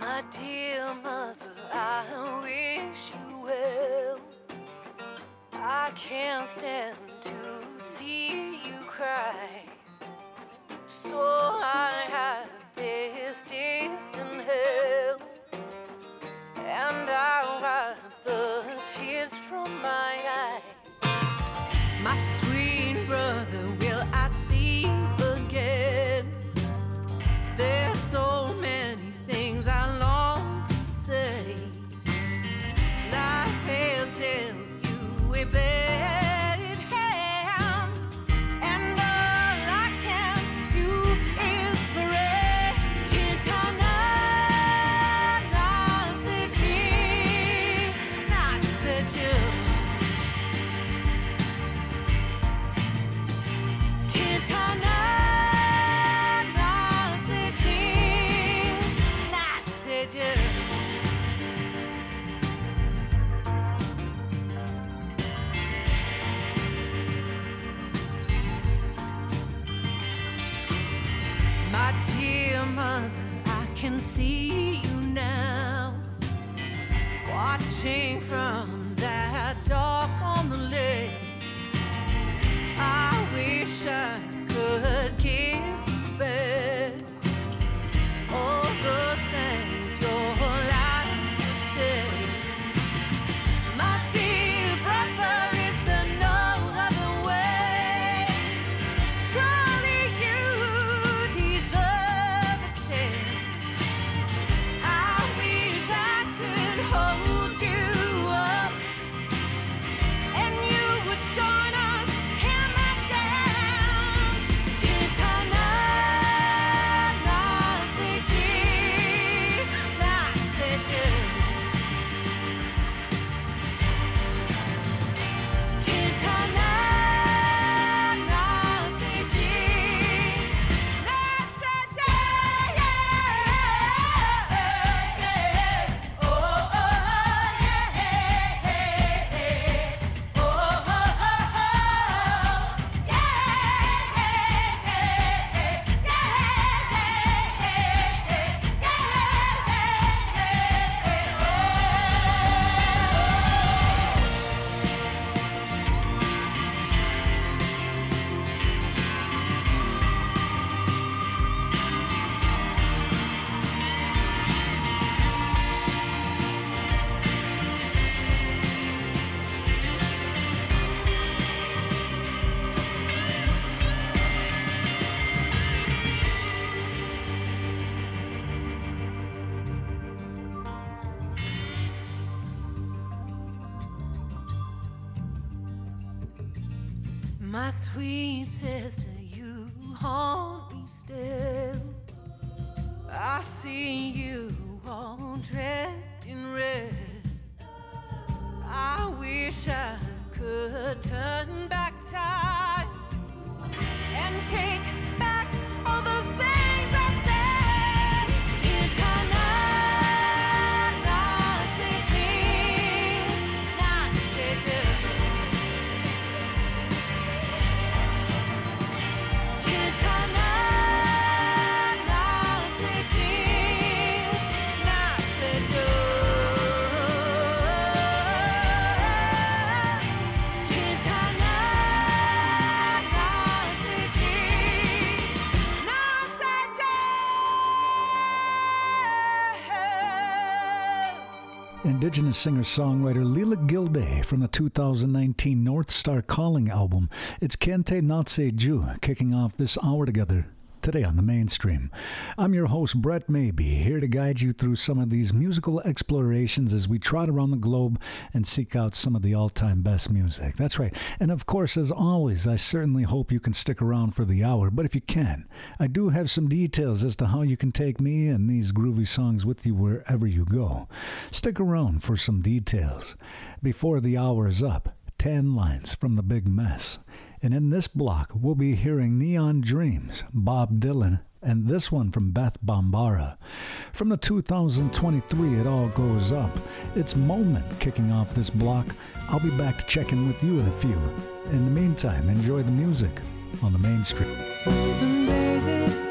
My dear mother, I wish you well. I can't stand wish I could turn back Indigenous singer songwriter Leela Gilday from the 2019 North Star Calling album. It's K'eintah Natse Ju kicking off this hour together today on the mainstream. I'm your host, Brett Maybe, here to guide you through some of these musical explorations as we trot around the globe and seek out some of the all time best music. That's right. And of course, as always, I certainly hope you can stick around for the hour, but if you can, I do have some details as to how you can take me and these groovy songs with you wherever you go. Stick around for some details. Before the hour is up, Tanlines from the big mess. And in this block, we'll be hearing Neon Dreams, Bob Dylan, and this one from Beth Bombara. From the 2023 It All Goes Up, it's Moment kicking off this block. I'll be back to check in with you in a few. In the meantime, enjoy the music on the mainstream. Some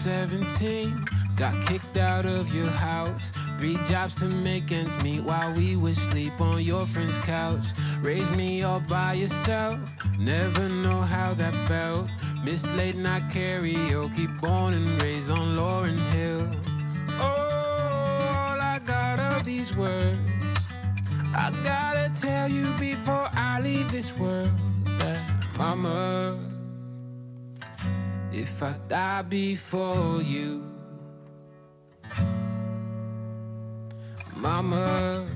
17. Got kicked out of your house. Three jobs to make ends meet while we would sleep on your friend's couch. Raised me all by yourself. Never know how that felt. Miss late night karaoke, born and raised on Lauryn Hill. Oh, all I got are these words. I gotta tell you before I leave this world that, Mama, if I die before you, Mama,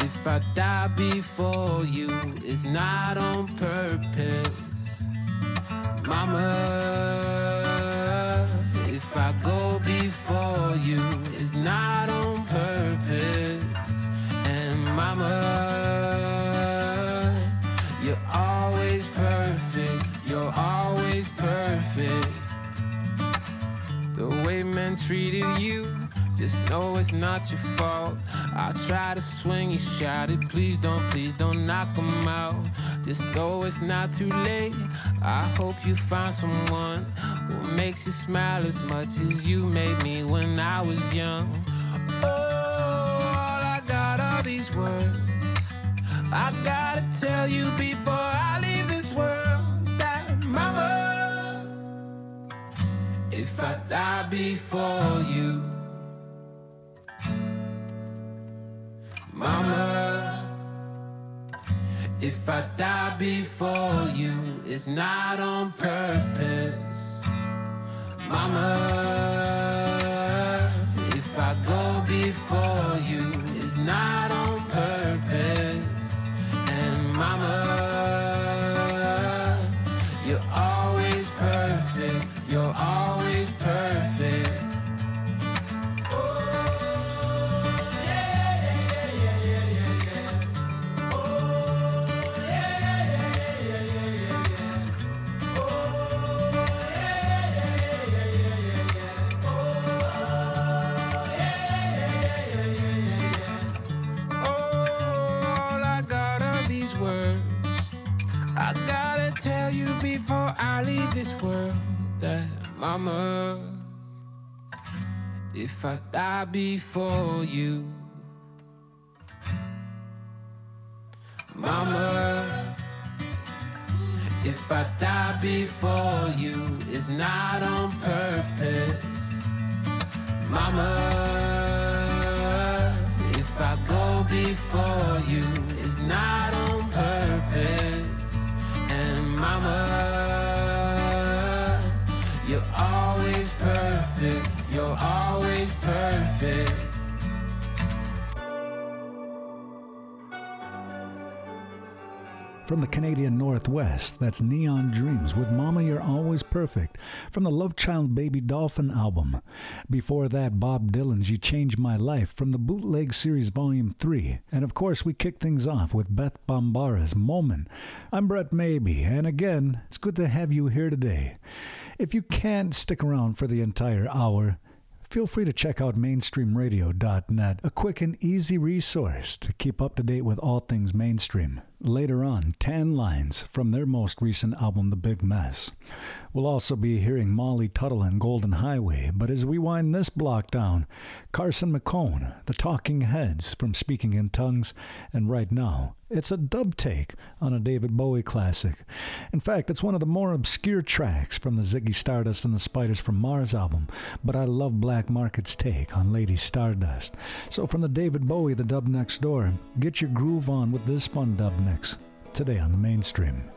if I die before you, it's not on purpose, Mama. If I go before you, treated you, just know it's not your fault. I try to swing, you shouted, please don't, please don't knock 'em out. Just know it's not too late. I hope you find someone who makes you smile as much as you made me when I was young. Oh, all I got are these words. I gotta tell you before I leave if I die before you, Mama, if I die before you, it's not on purpose, Mama. Mama, if I die before you, Mama, if I die before you, it's not on purpose. Mama, if I go before you, it's not perfect. From the Canadian Northwest, that's Neon Dreams with Mama You're Always Perfect from the Love Child Baby Dolphin album. Before that, Bob Dylan's You Changed My Life from the Bootleg Series Volume 3. And of course, we kick things off with Beth Bombara's Moment. I'm Brett Maybe, and again, it's good to have you here today. If you can't stick around for the entire hour, Feel free to check out mainstreamradio.net, a quick and easy resource to keep up to date with all things mainstream. Later on, Tanlines from their most recent album, The Big Mess. We'll also be hearing Molly Tuttle and Golden Highway, but as we wind this block down, Carson McHone, The Talking Heads from Speaking in Tongues, and right now, it's a dub take on a David Bowie classic. In fact, it's one of the more obscure tracks from the Ziggy Stardust and the Spiders from Mars album, but I love Black Market's take on Lady Stardust. So from the David Bowie, The Dub Next Door, get your groove on with this fun dub today on the mainstream.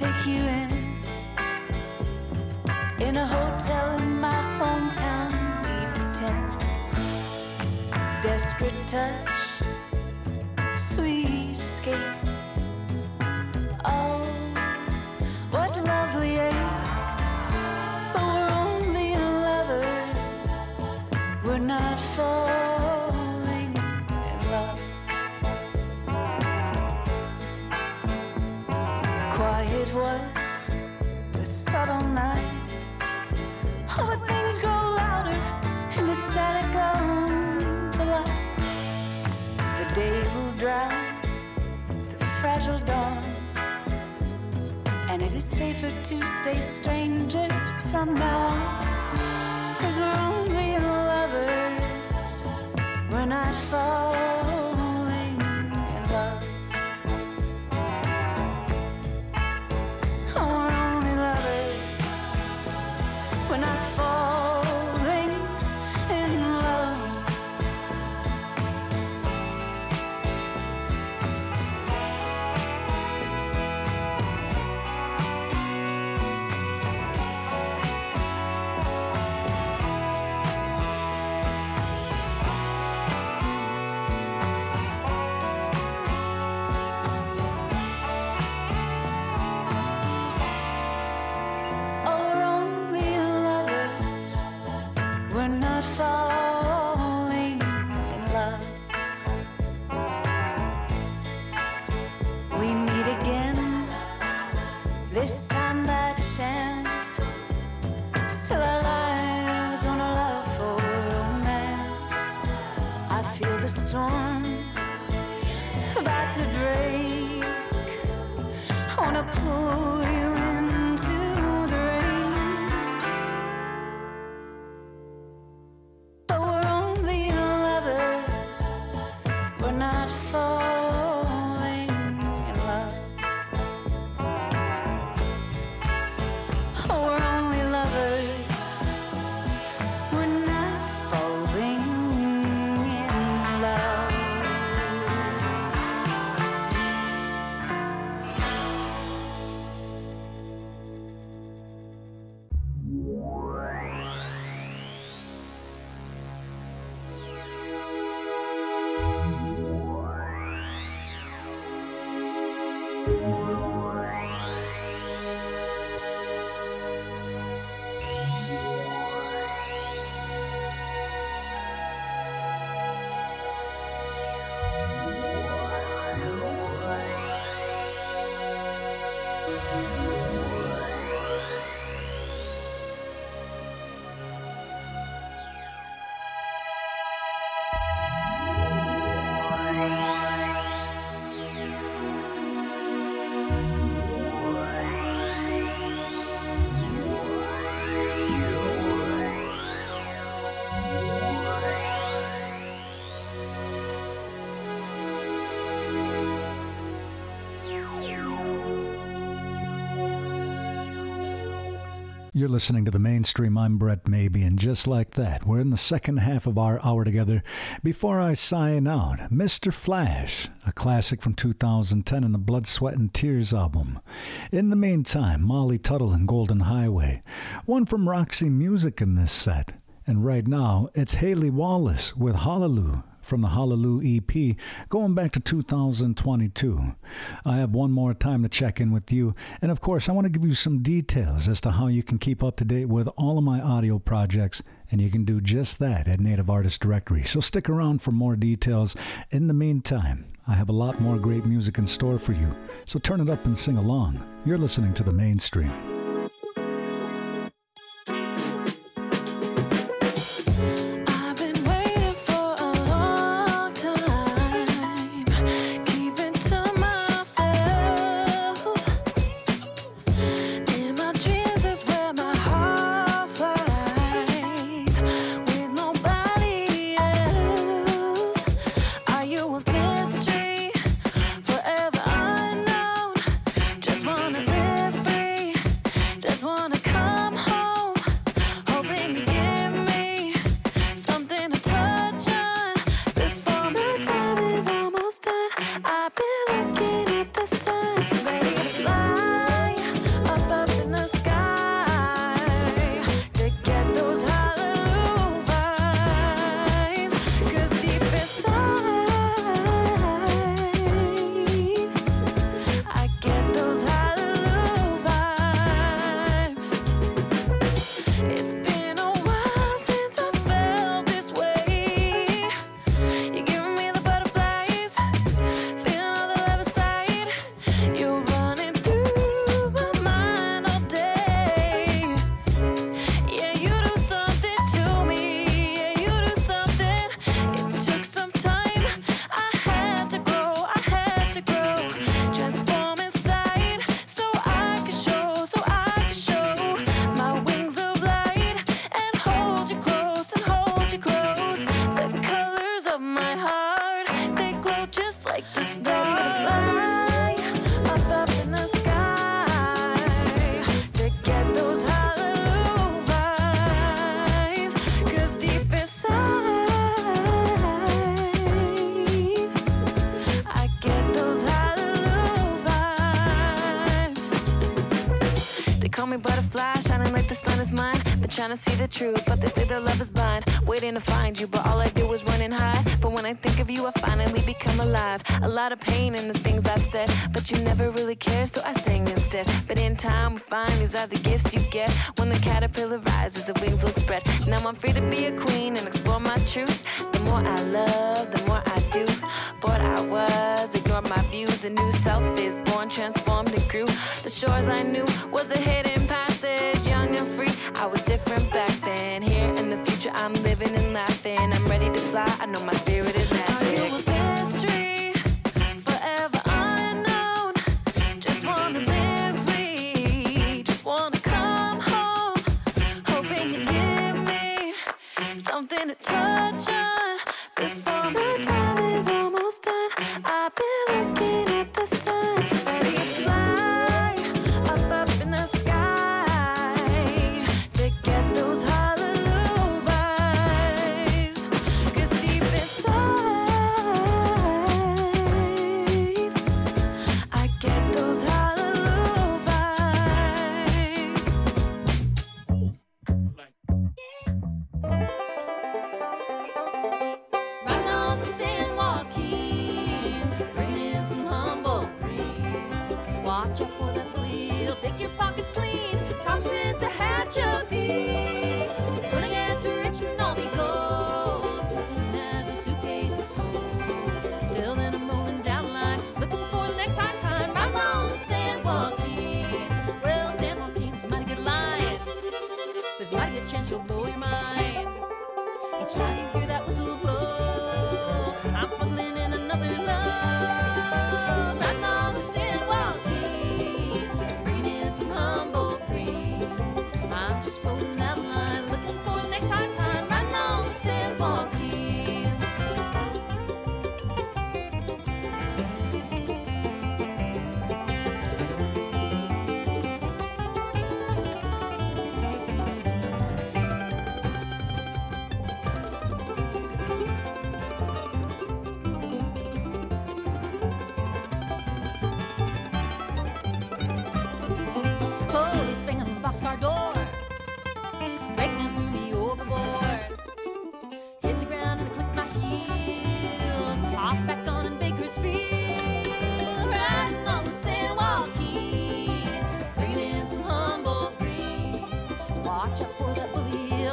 Take you in. In a hotel in my hometown, we pretend. Desperate touch, safer to stay strangers from now. Cause we're only lovers. We're not falling You're listening to the mainstream. I'm Brett Maybe, and just like that, we're in the second half of our hour together. Before I sign out, Mr. Flash, a classic from 2010 in the Blood, Sweat, and Tears album. In the meantime, Molly Tuttle and Golden Highway. One from Roxy Music in this set. And right now, it's Hayley Wallis with Halulu from the Halulu EP going back to 2022. I have one more time to check in with you. And of course, I want to give you some details as to how you can keep up to date with all of my audio projects. And you can do just that at Native Artist Directory. So stick around for more details. In the meantime, I have a lot more great music in store for you. So turn it up and sing along. You're listening to the mainstream. the truth, but they say their love is blind. Waiting to find you, but all I do is running high. But when I think of you, I finally become alive. A lot of pain in the things I've said, but you never really care, so I sing instead. But in time, we find these are the gifts you get. When the caterpillar rises, the wings will spread. Now I'm free to be a queen and explore my truth. The more I love, the more I do. But I was, ignored my views. A new self is born, transformed and grew. The shores I knew was a hidden.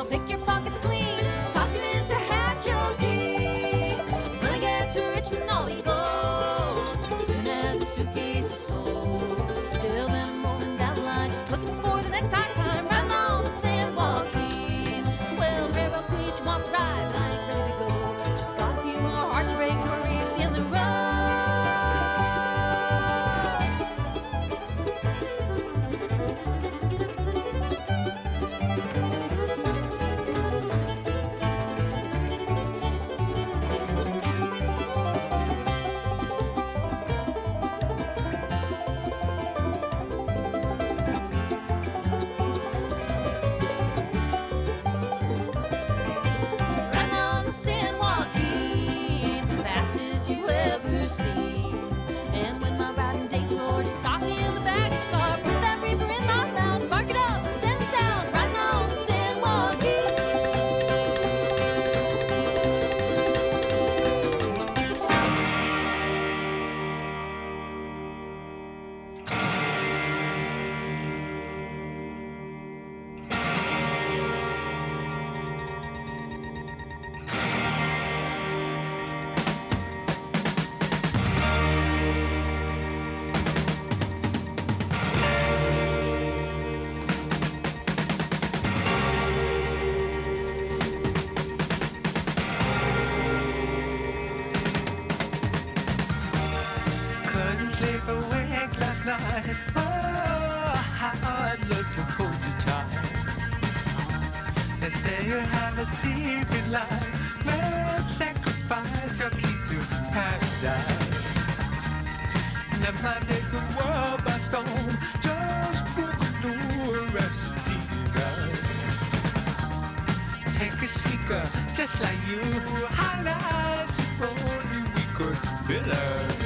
pick your They say you have a secret life. Well, sacrifice your key to paradise. Never take the world by storm. Just boogaloo and rhapsody, right? Take a speaker just like you. Highlights, only we could build belong.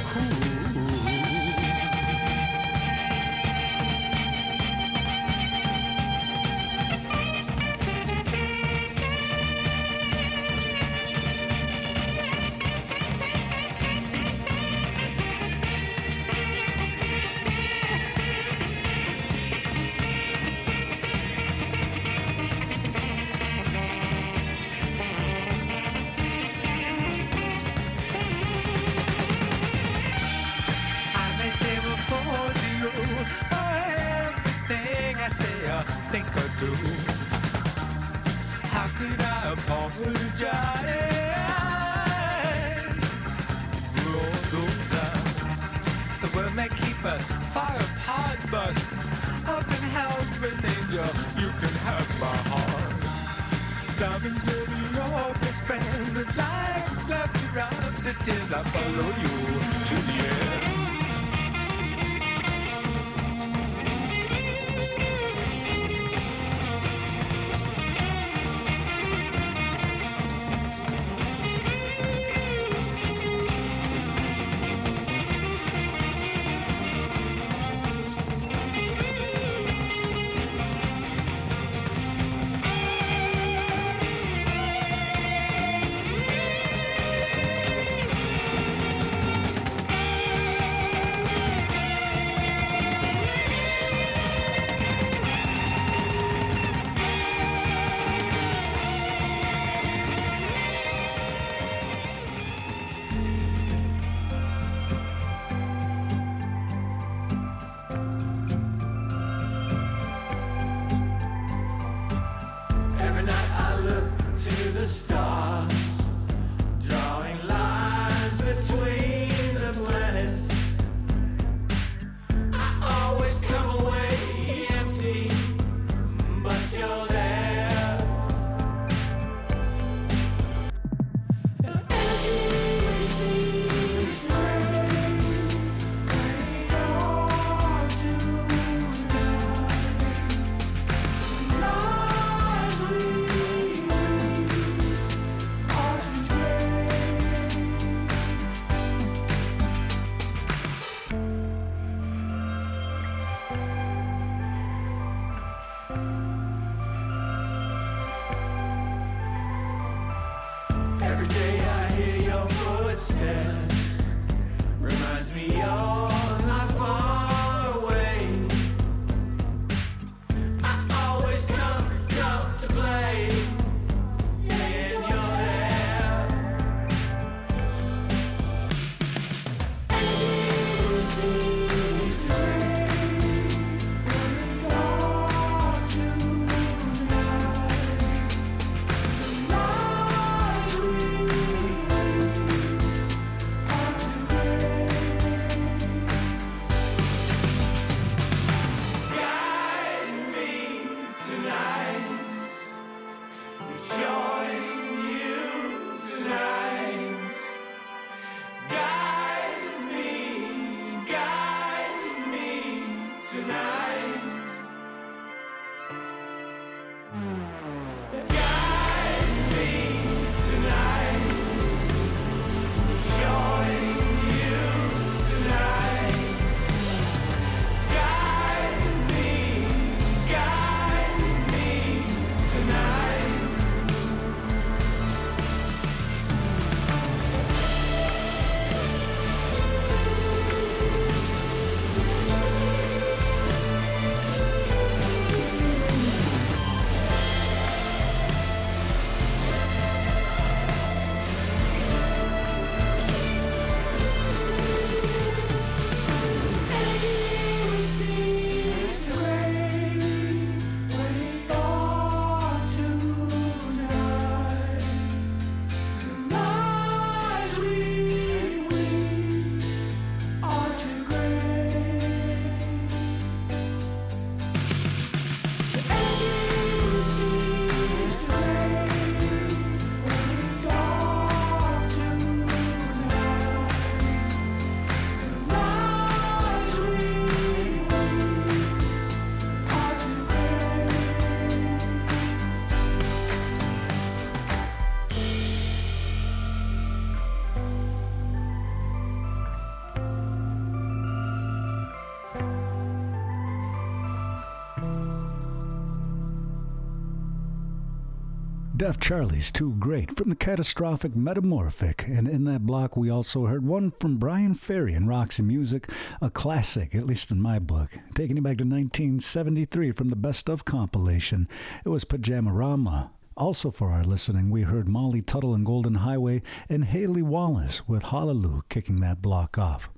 Deaf Charlie's Too Great from the Catastrophic Metamorphic. And in that block, we also heard one from Bryan Ferry and Roxy Music, a classic, at least in my book. Taking you back to 1973 from the Best of compilation, it was Pyjamarama. Also, for our listening, we heard Molly Tuttle and Golden Highway and Hayley Wallis with Halulu kicking that block off.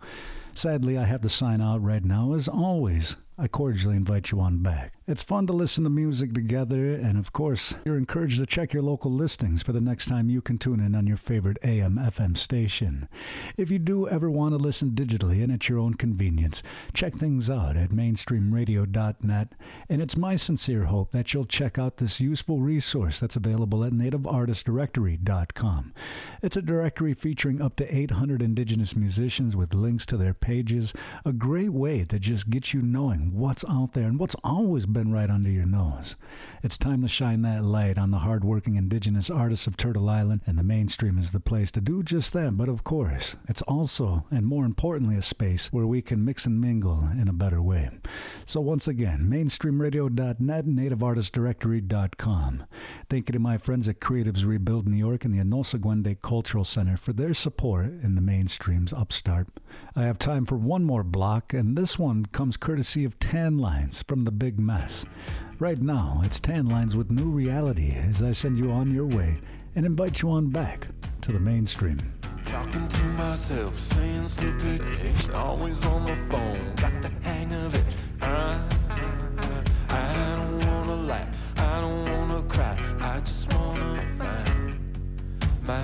Sadly, I have to sign out right now. As always, I cordially invite you on back. It's fun to listen to music together, and of course, you're encouraged to check your local listings for the next time you can tune in on your favorite AM FM station. If you do ever want to listen digitally and at your own convenience, check things out at mainstreamradio.net, and it's my sincere hope that you'll check out this useful resource that's available at nativeartistdirectory.com. It's a directory featuring up to 800 indigenous musicians with links to their pages, a great way to just get you knowing what's out there and what's always been right under your nose. It's time to shine that light on the hardworking indigenous artists of Turtle Island, and the mainstream is the place to do just that. But of course, it's also, and more importantly, a space where we can mix and mingle in a better way. So once again, mainstreamradio.net, nativeartistdirectory.com. Thank you to my friends at Creatives Rebuild New York and the Anosagwende Cultural Center for their support in the mainstream's upstart. I have time for one more block, and this one comes courtesy of Tanlines from the Big Mess. Right now, it's Tanlines with New Reality as I send you on your way and invite you on back to the mainstream. Talking to myself, saying stupid things, always on the phone, got the hang of it. I, I don't wanna laugh, I don't wanna cry, I just wanna find my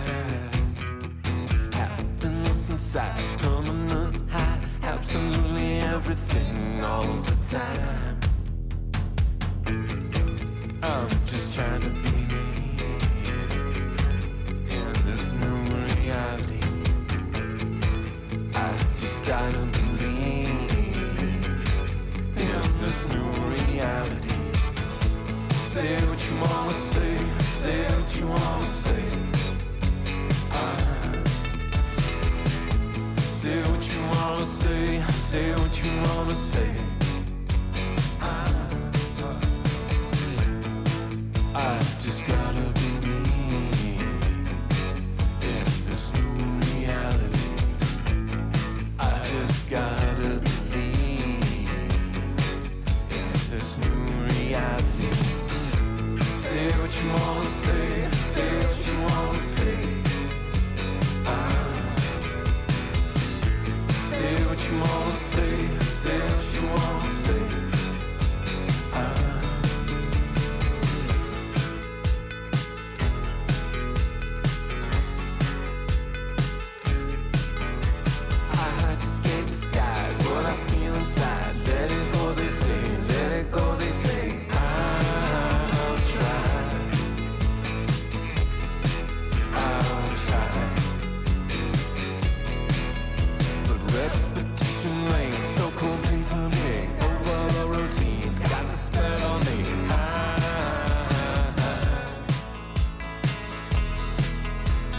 happiness inside, permanent high, absolutely everything all the time. I'm just trying to be me in this new reality. I just gotta believe in this new reality. Say what you wanna say, say what you wanna say. Ah. Say what you wanna say, say what you wanna say.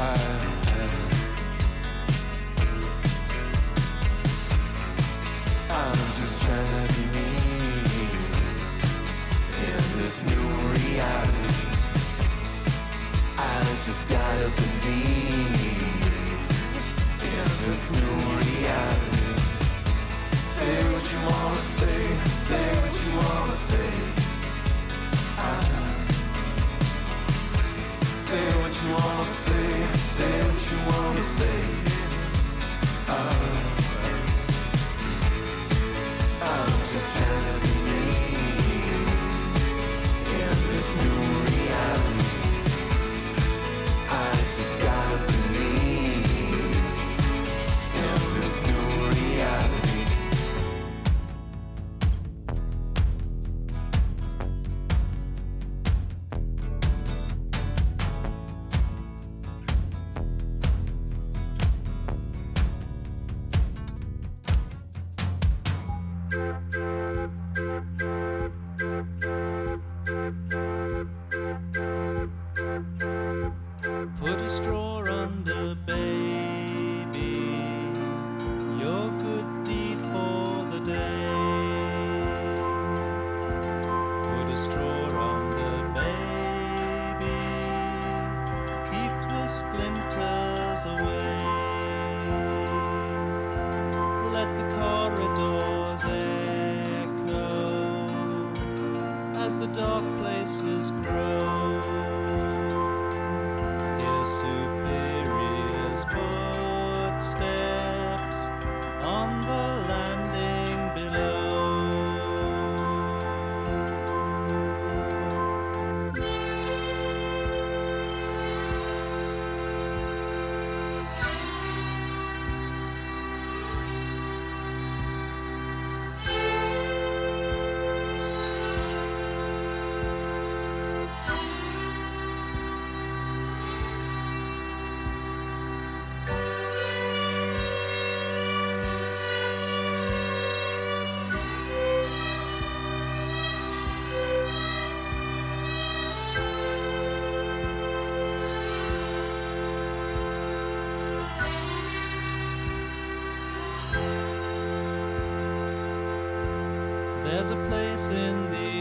I, There's a place in the